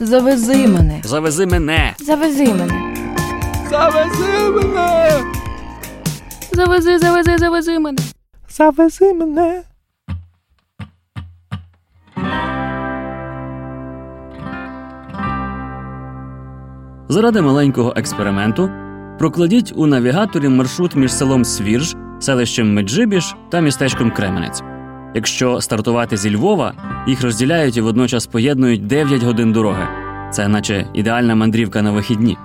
Завези мене. Завези мене. Завези мене. Завези мене. Завези, завези, завези мене. Завези мене. Заради маленького експерименту прокладіть у навігаторі маршрут між селом Свірж, селищем Меджибіш та містечком Кременець. Якщо стартувати зі Львова, їх розділяють і водночас поєднують 9 годин дороги. Це наче ідеальна мандрівка на вихідні.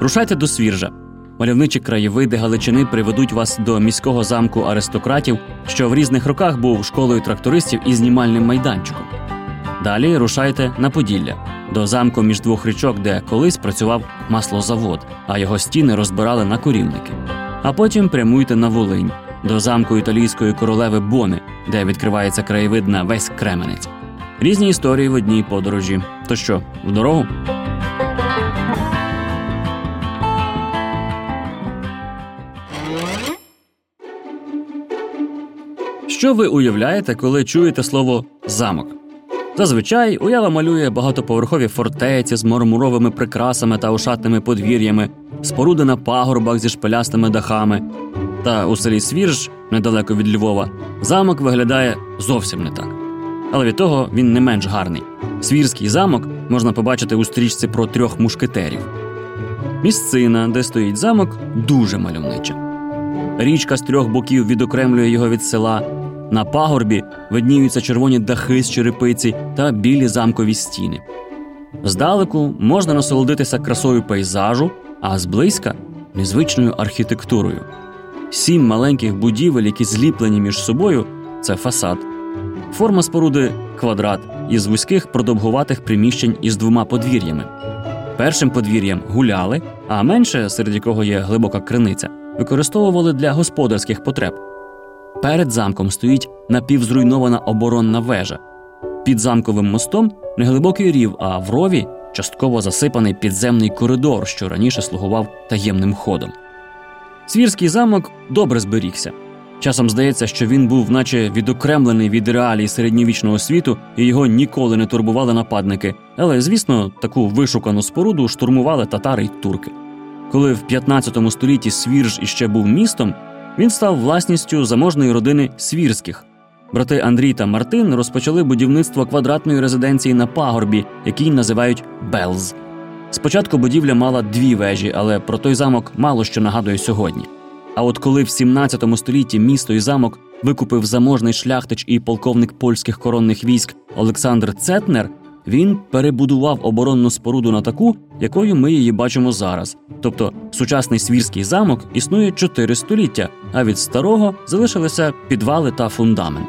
Рушайте до Свіржа. Мальовничі краєвиди Галичини приведуть вас до міського замку аристократів, що в різних роках був школою трактористів і знімальним майданчиком. Далі рушайте на Поділля до замку між двох річок, де колись працював маслозавод, а його стіни розбирали на корівники. А потім прямуйте на Волинь до замку італійської королеви Бони, де відкривається краєвид на весь Кременець. Різні історії в одній подорожі. То що, в дорогу? Що ви уявляєте, коли чуєте слово замок? Зазвичай уява малює багатоповерхові фортеці з мармуровими прикрасами та ошатними подвір'ями, споруди на пагорбах зі шпилястими дахами. Та у селі Свірж, недалеко від Львова, замок виглядає зовсім не так. Але від того він не менш гарний. Свірський замок можна побачити у стрічці про трьох мушкетерів. Місцина, де стоїть замок, дуже мальовнича. Річка з трьох боків відокремлює його від села. На пагорбі видніються червоні дахи з черепиці та білі замкові стіни. Здалеку можна насолодитися красою пейзажу, а зблизька незвичною архітектурою. Сім маленьких будівель, які зліплені між собою, це фасад. Форма споруди квадрат із вузьких продовгуватих приміщень із двома подвір'ями. Першим подвір'ям гуляли, а менше, серед якого є глибока криниця, використовували для господарських потреб. Перед замком стоїть напівзруйнована оборонна вежа. Під замковим мостом неглибокий рів, а в рові частково засипаний підземний коридор, що раніше слугував таємним ходом. Свірський замок добре зберігся. Часом здається, що він був, наче відокремлений від реалій середньовічного світу, і його ніколи не турбували нападники. Але, звісно, таку вишукану споруду штурмували татари й турки. Коли в 15 столітті Свірж іще був містом, він став власністю заможної родини свірських. Брати Андрій та Мартин розпочали будівництво квадратної резиденції на пагорбі, який називають Белз. Спочатку будівля мала дві вежі, але про той замок мало що нагадує сьогодні. А от коли в 17 столітті місто і замок викупив заможний шляхтич і полковник польських коронних військ Олександр Цетнер, він перебудував оборонну споруду на таку, якою ми її бачимо зараз. Тобто сучасний свірський замок існує 4 століття, а від старого залишилися підвали та фундамент.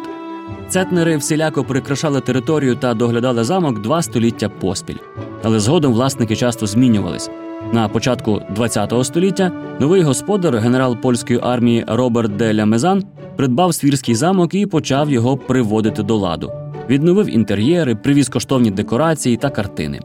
Цетнери всіляко прикрашали територію та доглядали замок два століття поспіль. Але згодом власники часто змінювались. На початку ХХ століття новий господар, генерал польської армії Роберт де Лямезан, придбав свірський замок і почав його приводити до ладу. Відновив інтер'єри, привіз коштовні декорації та картини.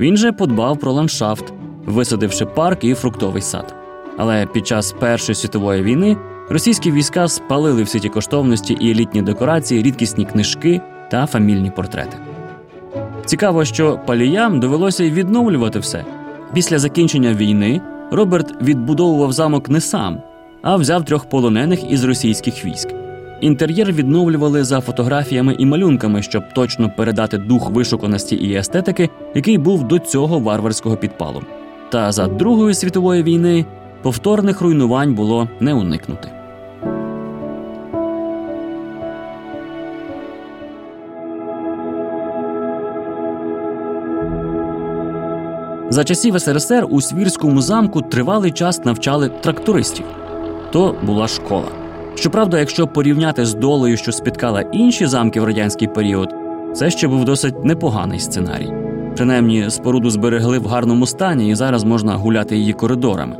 Він же подбав про ландшафт, висадивши парк і фруктовий сад. Але під час Першої світової війни російські війська спалили всі ті коштовності і елітні декорації, рідкісні книжки та фамільні портрети. Цікаво, що паліям довелося й відновлювати все. Після закінчення війни Роберт відбудовував замок не сам, а взяв трьох полонених із російських військ. Інтер'єр відновлювали за фотографіями і малюнками, щоб точно передати дух вишуканості і естетики, який був до цього варварського підпалу. Та за Другої світової війни повторних руйнувань було не уникнути. За часів СРСР у Свірському замку тривалий час навчали трактористів. То була школа. Щоправда, якщо порівняти з долею, що спіткала інші замки в радянський період, це ще був досить непоганий сценарій. Принаймні, споруду зберегли в гарному стані, і зараз можна гуляти її коридорами.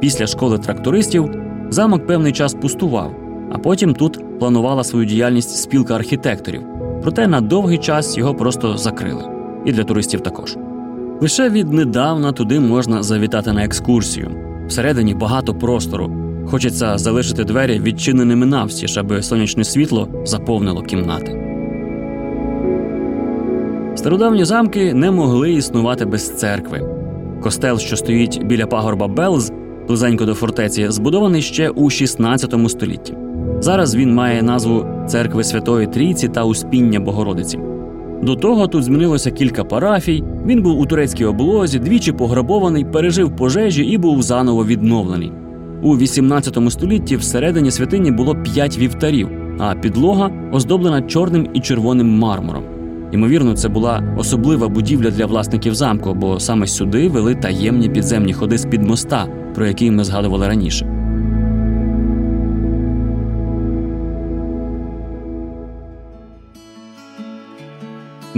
Після школи трактористів замок певний час пустував, а потім тут планувала свою діяльність спілка архітекторів. Проте на довгий час його просто закрили. І для туристів також. Лише віднедавна туди можна завітати на екскурсію. Всередині багато простору. Хочеться залишити двері відчиненими навстіж, аби сонячне світло заповнило кімнати. Стародавні замки не могли існувати без церкви. Костел, що стоїть біля пагорба Белз, близенько до фортеці, збудований ще у 16 столітті. Зараз він має назву церкви Святої Трійці та Успіння Богородиці. До того тут змінилося кілька парафій. Він був у турецькій облозі, двічі пограбований, пережив пожежі і був заново відновлений. У 18 столітті всередині святині було п'ять вівтарів, а підлога оздоблена чорним і червоним мармуром. Ймовірно, це була особлива будівля для власників замку, бо саме сюди вели таємні підземні ходи з під моста, про які ми згадували раніше.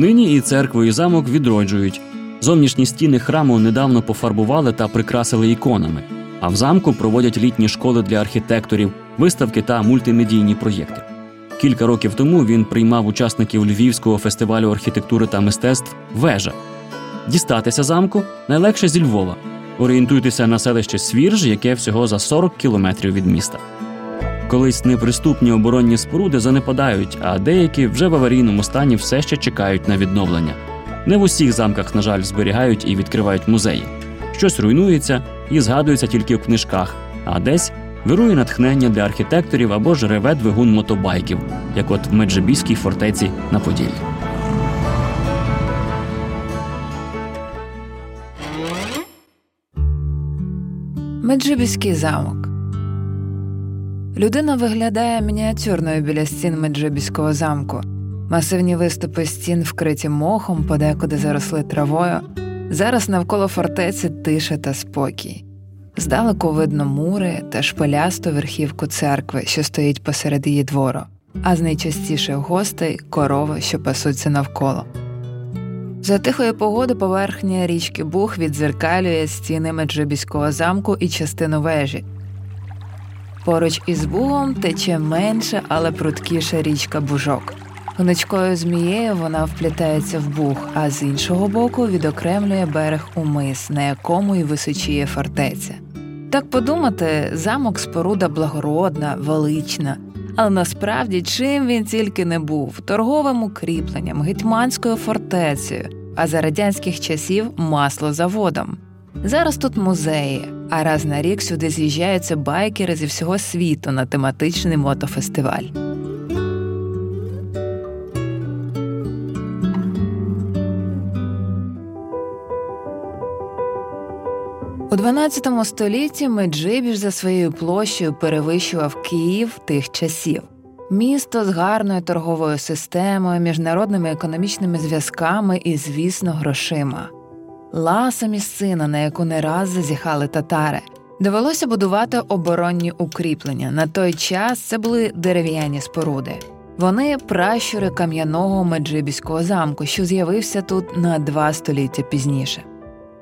Нині і церкву, і замок відроджують. Зовнішні стіни храму недавно пофарбували та прикрасили іконами, а в замку проводять літні школи для архітекторів, виставки та мультимедійні проєкти. Кілька років тому він приймав учасників Львівського фестивалю архітектури та мистецтв Вежа. Дістатися замку найлегше зі Львова. Орієнтуйтеся на селище Свірж, яке всього за 40 кілометрів від міста. Колись неприступні оборонні споруди занепадають, а деякі вже в аварійному стані все ще чекають на відновлення. Не в усіх замках, на жаль, зберігають і відкривають музеї. Щось руйнується і згадується тільки в книжках, а десь вирує натхнення для архітекторів або ж реве двигун мотобайків, як от в Меджибіській фортеці на Поділлі. Меджибіський замок. Людина виглядає мініатюрною біля стін Меджибіського замку. Масивні виступи стін вкриті мохом, подекуди заросли травою. Зараз навколо фортеці тиша та спокій. Здалеку видно мури та шпилясту верхівку церкви, що стоїть посеред її двору, а з найчастіших гостей корови, що пасуться навколо. За тихої погоди поверхня річки Бух відзеркалює стіни Меджибіського замку і частину вежі. Поруч із Бугом тече менша, але пруткіша річка Бужок. Гнучкою змією вона вплітається в бух, а з іншого боку відокремлює берег у мис, на якому й височіє фортеця. Так подумати, замок споруда благородна, велична, але насправді чим він тільки не був торговим укріпленням, гетьманською фортецею, а за радянських часів маслозаводом. Зараз тут музеї, а раз на рік сюди з'їжджаються байкери зі всього світу на тематичний мотофестиваль. У 12 столітті Меджибіж за своєю площею перевищував Київ тих часів. Місто з гарною торговою системою, міжнародними економічними зв'язками і, звісно, грошима. Ласа місцина, на яку не раз зазіхали татари. Довелося будувати оборонні укріплення. На той час це були дерев'яні споруди. Вони пращури кам'яного Меджибіського замку, що з'явився тут на два століття пізніше.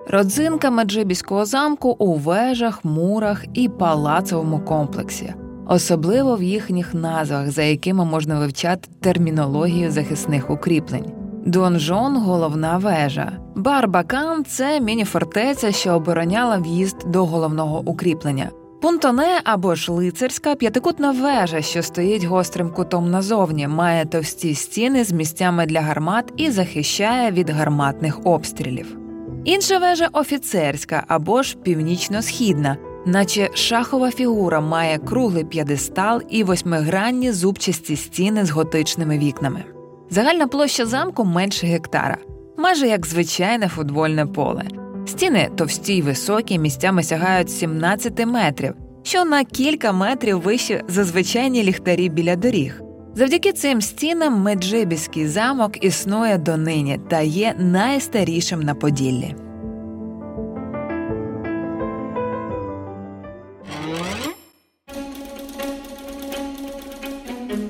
Родзинка Меджибіського замку у вежах, мурах і палацовому комплексі, особливо в їхніх назвах, за якими можна вивчати термінологію захисних укріплень. Донжон головна вежа. Барбакан це міні-фортеця, що обороняла в'їзд до головного укріплення. Пунтоне або ж лицарська п'ятикутна вежа, що стоїть гострим кутом назовні, має товсті стіни з місцями для гармат і захищає від гарматних обстрілів. Інша вежа офіцерська або ж північно-східна, наче шахова фігура має круглий п'єдестал і восьмигранні зубчасті стіни з готичними вікнами. Загальна площа замку менше гектара, майже як звичайне футбольне поле. Стіни товсті й високі, місцями сягають 17 метрів, що на кілька метрів вище за звичайні ліхтарі біля доріг. Завдяки цим стінам Меджибіський замок існує донині та є найстарішим на Поділлі.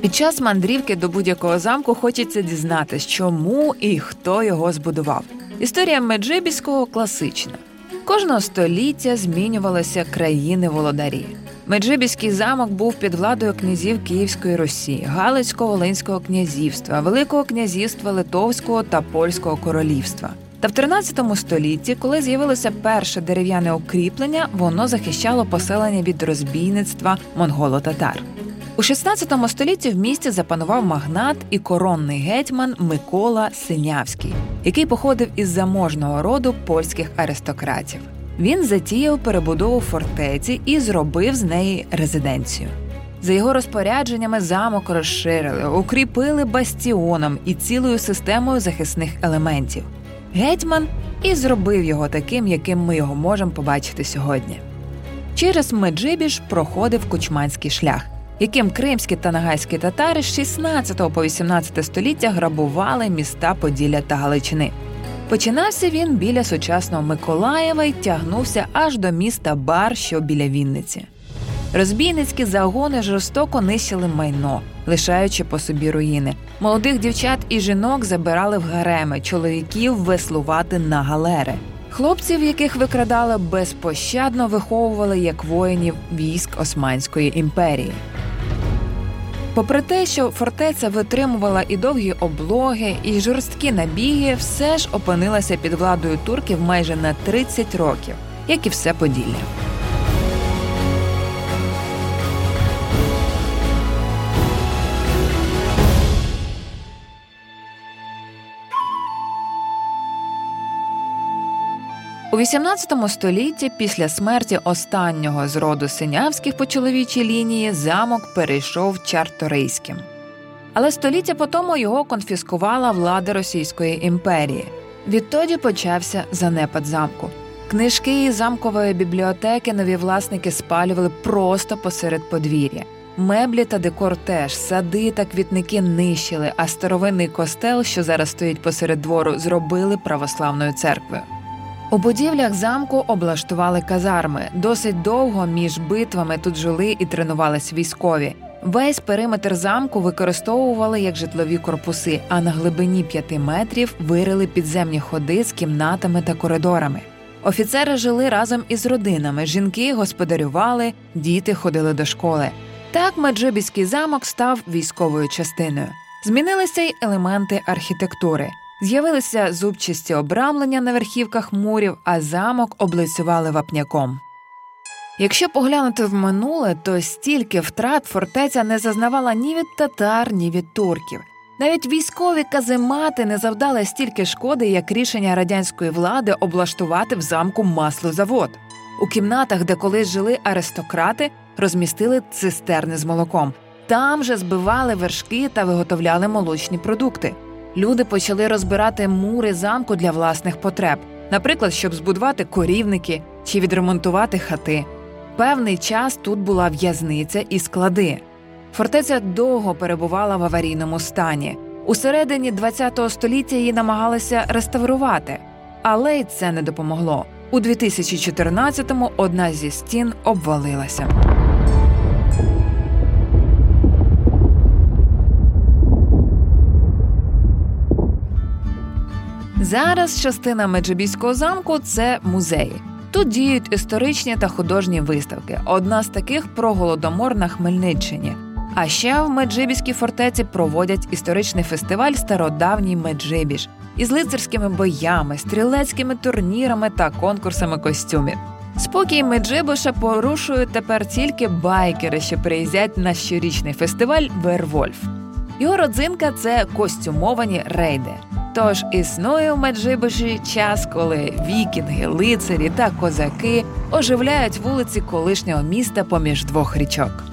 Під час мандрівки до будь-якого замку хочеться дізнатись, чому і хто його збудував. Історія Меджибіського класична. Кожного століття змінювалися країни володарі. Меджибіський замок був під владою князів Київської Русі, Галицько-Волинського князівства, Великого князівства Литовського та Польського королівства. Та в 13 столітті, коли з'явилося перше дерев'яне укріплення, воно захищало поселення від розбійництва монголо-татар. У 16 столітті в місті запанував магнат і коронний гетьман Микола Синявський, який походив із заможного роду польських аристократів. Він затіяв перебудову фортеці і зробив з неї резиденцію. За його розпорядженнями замок розширили, укріпили бастіоном і цілою системою захисних елементів. Гетьман і зробив його таким, яким ми його можемо побачити сьогодні. Через Меджибіж проходив кучманський шлях, яким кримські та нагайські татари з 16 по 18 століття грабували міста Поділля та Галичини. Починався він біля сучасного Миколаєва і тягнувся аж до міста Бар, що біля Вінниці. Розбійницькі загони жорстоко нищили майно, лишаючи по собі руїни. Молодих дівчат і жінок забирали в гареми, чоловіків веслувати на галери. Хлопців, яких викрадали, безпощадно виховували як воїнів військ Османської імперії. Попри те, що фортеця витримувала і довгі облоги, і жорсткі набіги, все ж опинилася під владою турків майже на 30 років, як і все Поділля. У 18 столітті, після смерті останнього з роду синявських по чоловічій лінії, замок перейшов чарторийським. Але століття по тому його конфіскувала влада Російської імперії. Відтоді почався занепад замку. Книжки із замкової бібліотеки нові власники спалювали просто посеред подвір'я. Меблі та декор теж, сади та квітники нищили, а старовинний костел, що зараз стоїть посеред двору, зробили православною церквою. У будівлях замку облаштували казарми. Досить довго між битвами тут жили і тренувались військові. Весь периметр замку використовували як житлові корпуси, а на глибині п'яти метрів вирили підземні ходи з кімнатами та коридорами. Офіцери жили разом із родинами, жінки господарювали, діти ходили до школи. Так Меджибіський замок став військовою частиною. Змінилися й елементи архітектури. З'явилися зубчасті обрамлення на верхівках мурів, а замок облицювали вапняком. Якщо поглянути в минуле, то стільки втрат фортеця не зазнавала ні від татар, ні від турків. Навіть військові каземати не завдали стільки шкоди, як рішення радянської влади облаштувати в замку маслозавод. У кімнатах, де колись жили аристократи, розмістили цистерни з молоком. Там же збивали вершки та виготовляли молочні продукти. Люди почали розбирати мури замку для власних потреб, наприклад, щоб збудувати корівники чи відремонтувати хати. Певний час тут була в'язниця і склади. Фортеця довго перебувала в аварійному стані. У середині ХХ століття її намагалися реставрувати, але й це не допомогло. У 2014-му одна зі стін обвалилася. Зараз частина Меджибіського замку це музеї. Тут діють історичні та художні виставки. Одна з таких про голодомор на Хмельниччині. А ще в Меджибіській фортеці проводять історичний фестиваль Стародавній Меджибіж із лицарськими боями, стрілецькими турнірами та конкурсами костюмів. Спокій Меджибуша порушують тепер тільки байкери, що приїздять на щорічний фестиваль Вервольф. Його родзинка це костюмовані рейди. Тож існує у Меджибуші час, коли вікінги, лицарі та козаки оживляють вулиці колишнього міста поміж двох річок.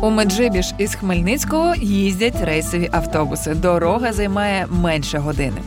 У Меджибіж із Хмельницького їздять рейсові автобуси. Дорога займає менше години.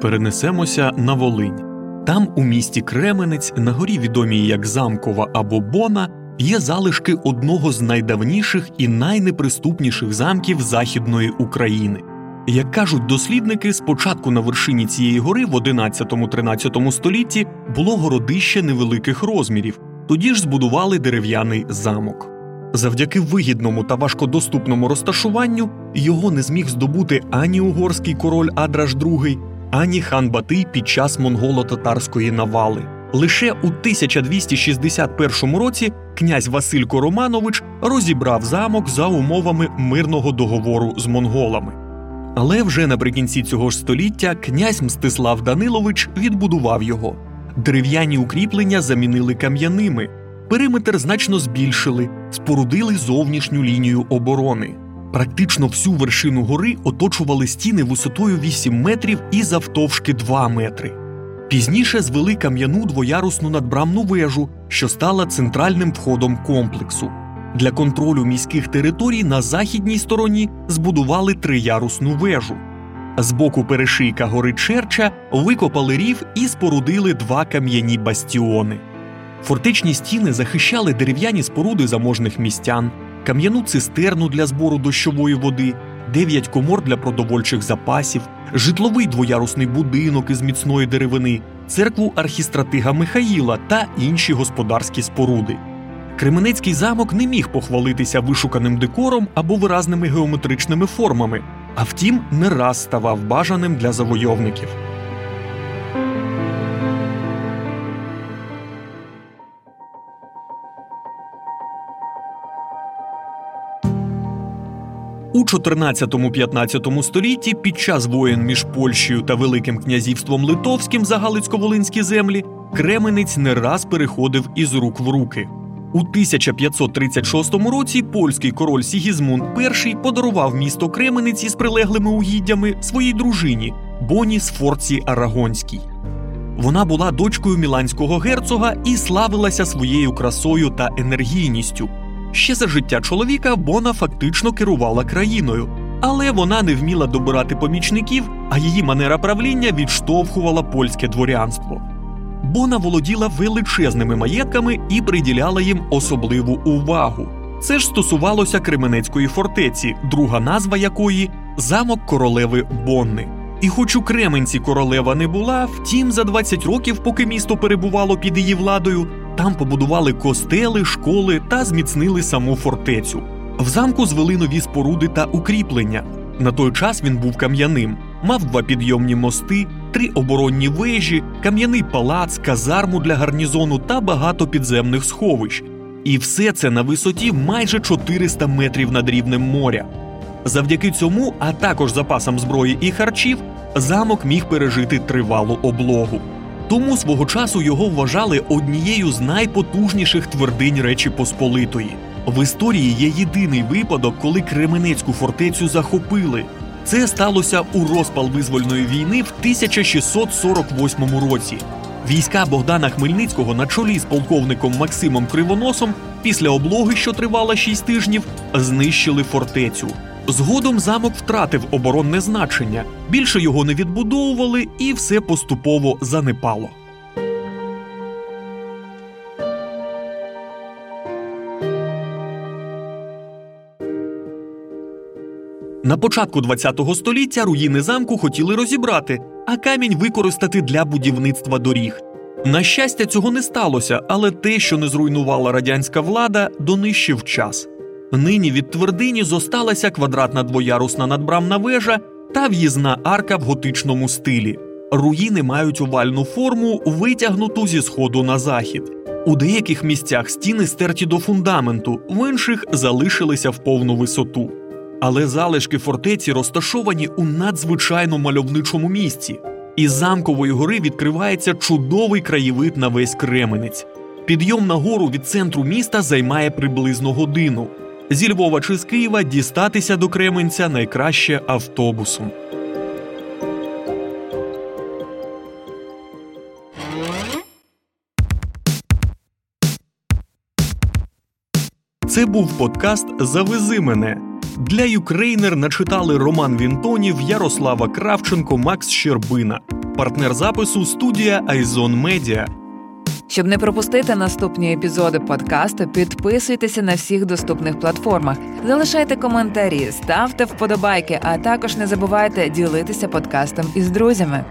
Перенесемося на Волинь. Там, у місті Кременець, на горі відомій як Замкова або Бона, є залишки одного з найдавніших і найнеприступніших замків Західної України. Як кажуть дослідники, спочатку на вершині цієї гори в 11-13 столітті було городище невеликих розмірів, тоді ж збудували дерев'яний замок. Завдяки вигідному та важкодоступному розташуванню його не зміг здобути ані угорський король Адраш II, ані хан Батий під час монголо-татарської навали. Лише у 1261 році князь Василько Романович розібрав замок за умовами мирного договору з монголами. Але вже наприкінці цього ж століття князь Мстислав Данилович відбудував його. Дерев'яні укріплення замінили кам'яними, периметр значно збільшили, спорудили зовнішню лінію оборони. Практично всю вершину гори оточували стіни висотою 8 метрів і завтовшки 2 метри. Пізніше звели кам'яну двоярусну надбрамну вежу, що стала центральним входом комплексу. Для контролю міських територій на західній стороні збудували триярусну вежу. З боку перешийка гори Черча викопали рів і спорудили два кам'яні бастіони. Фортечні стіни захищали дерев'яні споруди заможних містян, кам'яну цистерну для збору дощової води, дев'ять комор для продовольчих запасів, житловий двоярусний будинок із міцної деревини, церкву архістратига Михаїла та інші господарські споруди. Кременецький замок не міг похвалитися вишуканим декором або виразними геометричними формами, а втім, не раз ставав бажаним для завойовників. У 14-15 столітті під час воєн між Польщею та Великим князівством Литовським за Галицько-Волинські землі Кременець не раз переходив із рук в руки. У 1536 році польський король Сігізмунд І подарував місто Кременець із прилеглими угіддями своїй дружині Боні Сфорці Арагонській. Вона була дочкою міланського герцога і славилася своєю красою та енергійністю. Ще за життя чоловіка Бона фактично керувала країною, але вона не вміла добирати помічників, а її манера правління відштовхувала польське дворянство. Бона володіла величезними маєтками і приділяла їм особливу увагу. Це ж стосувалося Кременецької фортеці, друга назва якої замок королеви Бонни. І хоч у Кременці королева не була, втім, за 20 років, поки місто перебувало під її владою, там побудували костели, школи та зміцнили саму фортецю. В замку звели нові споруди та укріплення. На той час він був кам'яним, мав два підйомні мости, три оборонні вежі, кам'яний палац, казарму для гарнізону та багато підземних сховищ. І все це на висоті майже 400 метрів над рівнем моря. Завдяки цьому, а також запасам зброї і харчів, замок міг пережити тривалу облогу. Тому свого часу його вважали однією з найпотужніших твердинь Речі Посполитої. В історії є єдиний випадок, коли Кременецьку фортецю захопили. Це сталося у розпал визвольної війни в 1648 році. Війська Богдана Хмельницького на чолі з полковником Максимом Кривоносом після облоги, що тривала 6 тижнів, знищили фортецю. Згодом замок втратив оборонне значення, більше його не відбудовували, і все поступово занепало. На початку ХХ століття руїни замку хотіли розібрати, а камінь використати для будівництва доріг. На щастя, цього не сталося, але те, що не зруйнувала радянська влада, донищив час. Нині від твердині зосталася квадратна двоярусна надбрамна вежа та в'їзна арка в готичному стилі. Руїни мають овальну форму, витягнуту зі сходу на захід. У деяких місцях стіни стерті до фундаменту, в інших залишилися в повну висоту. Але залишки фортеці розташовані у надзвичайно мальовничому місці. Із замкової гори відкривається чудовий краєвид на весь Кременець. Підйом на гору від центру міста займає приблизно годину. Зі Львова чи з Києва дістатися до Кременця найкраще автобусом. Це був подкаст Завези мене. Для Ukraïner начитали Роман Вінтонів, Ярослава Кравченко, Макс Щербина. Партнер запису студія Айзон Медіа. Щоб не пропустити наступні епізоди подкасту, підписуйтеся на всіх доступних платформах, залишайте коментарі, ставте вподобайки, а також не забувайте ділитися подкастом із друзями.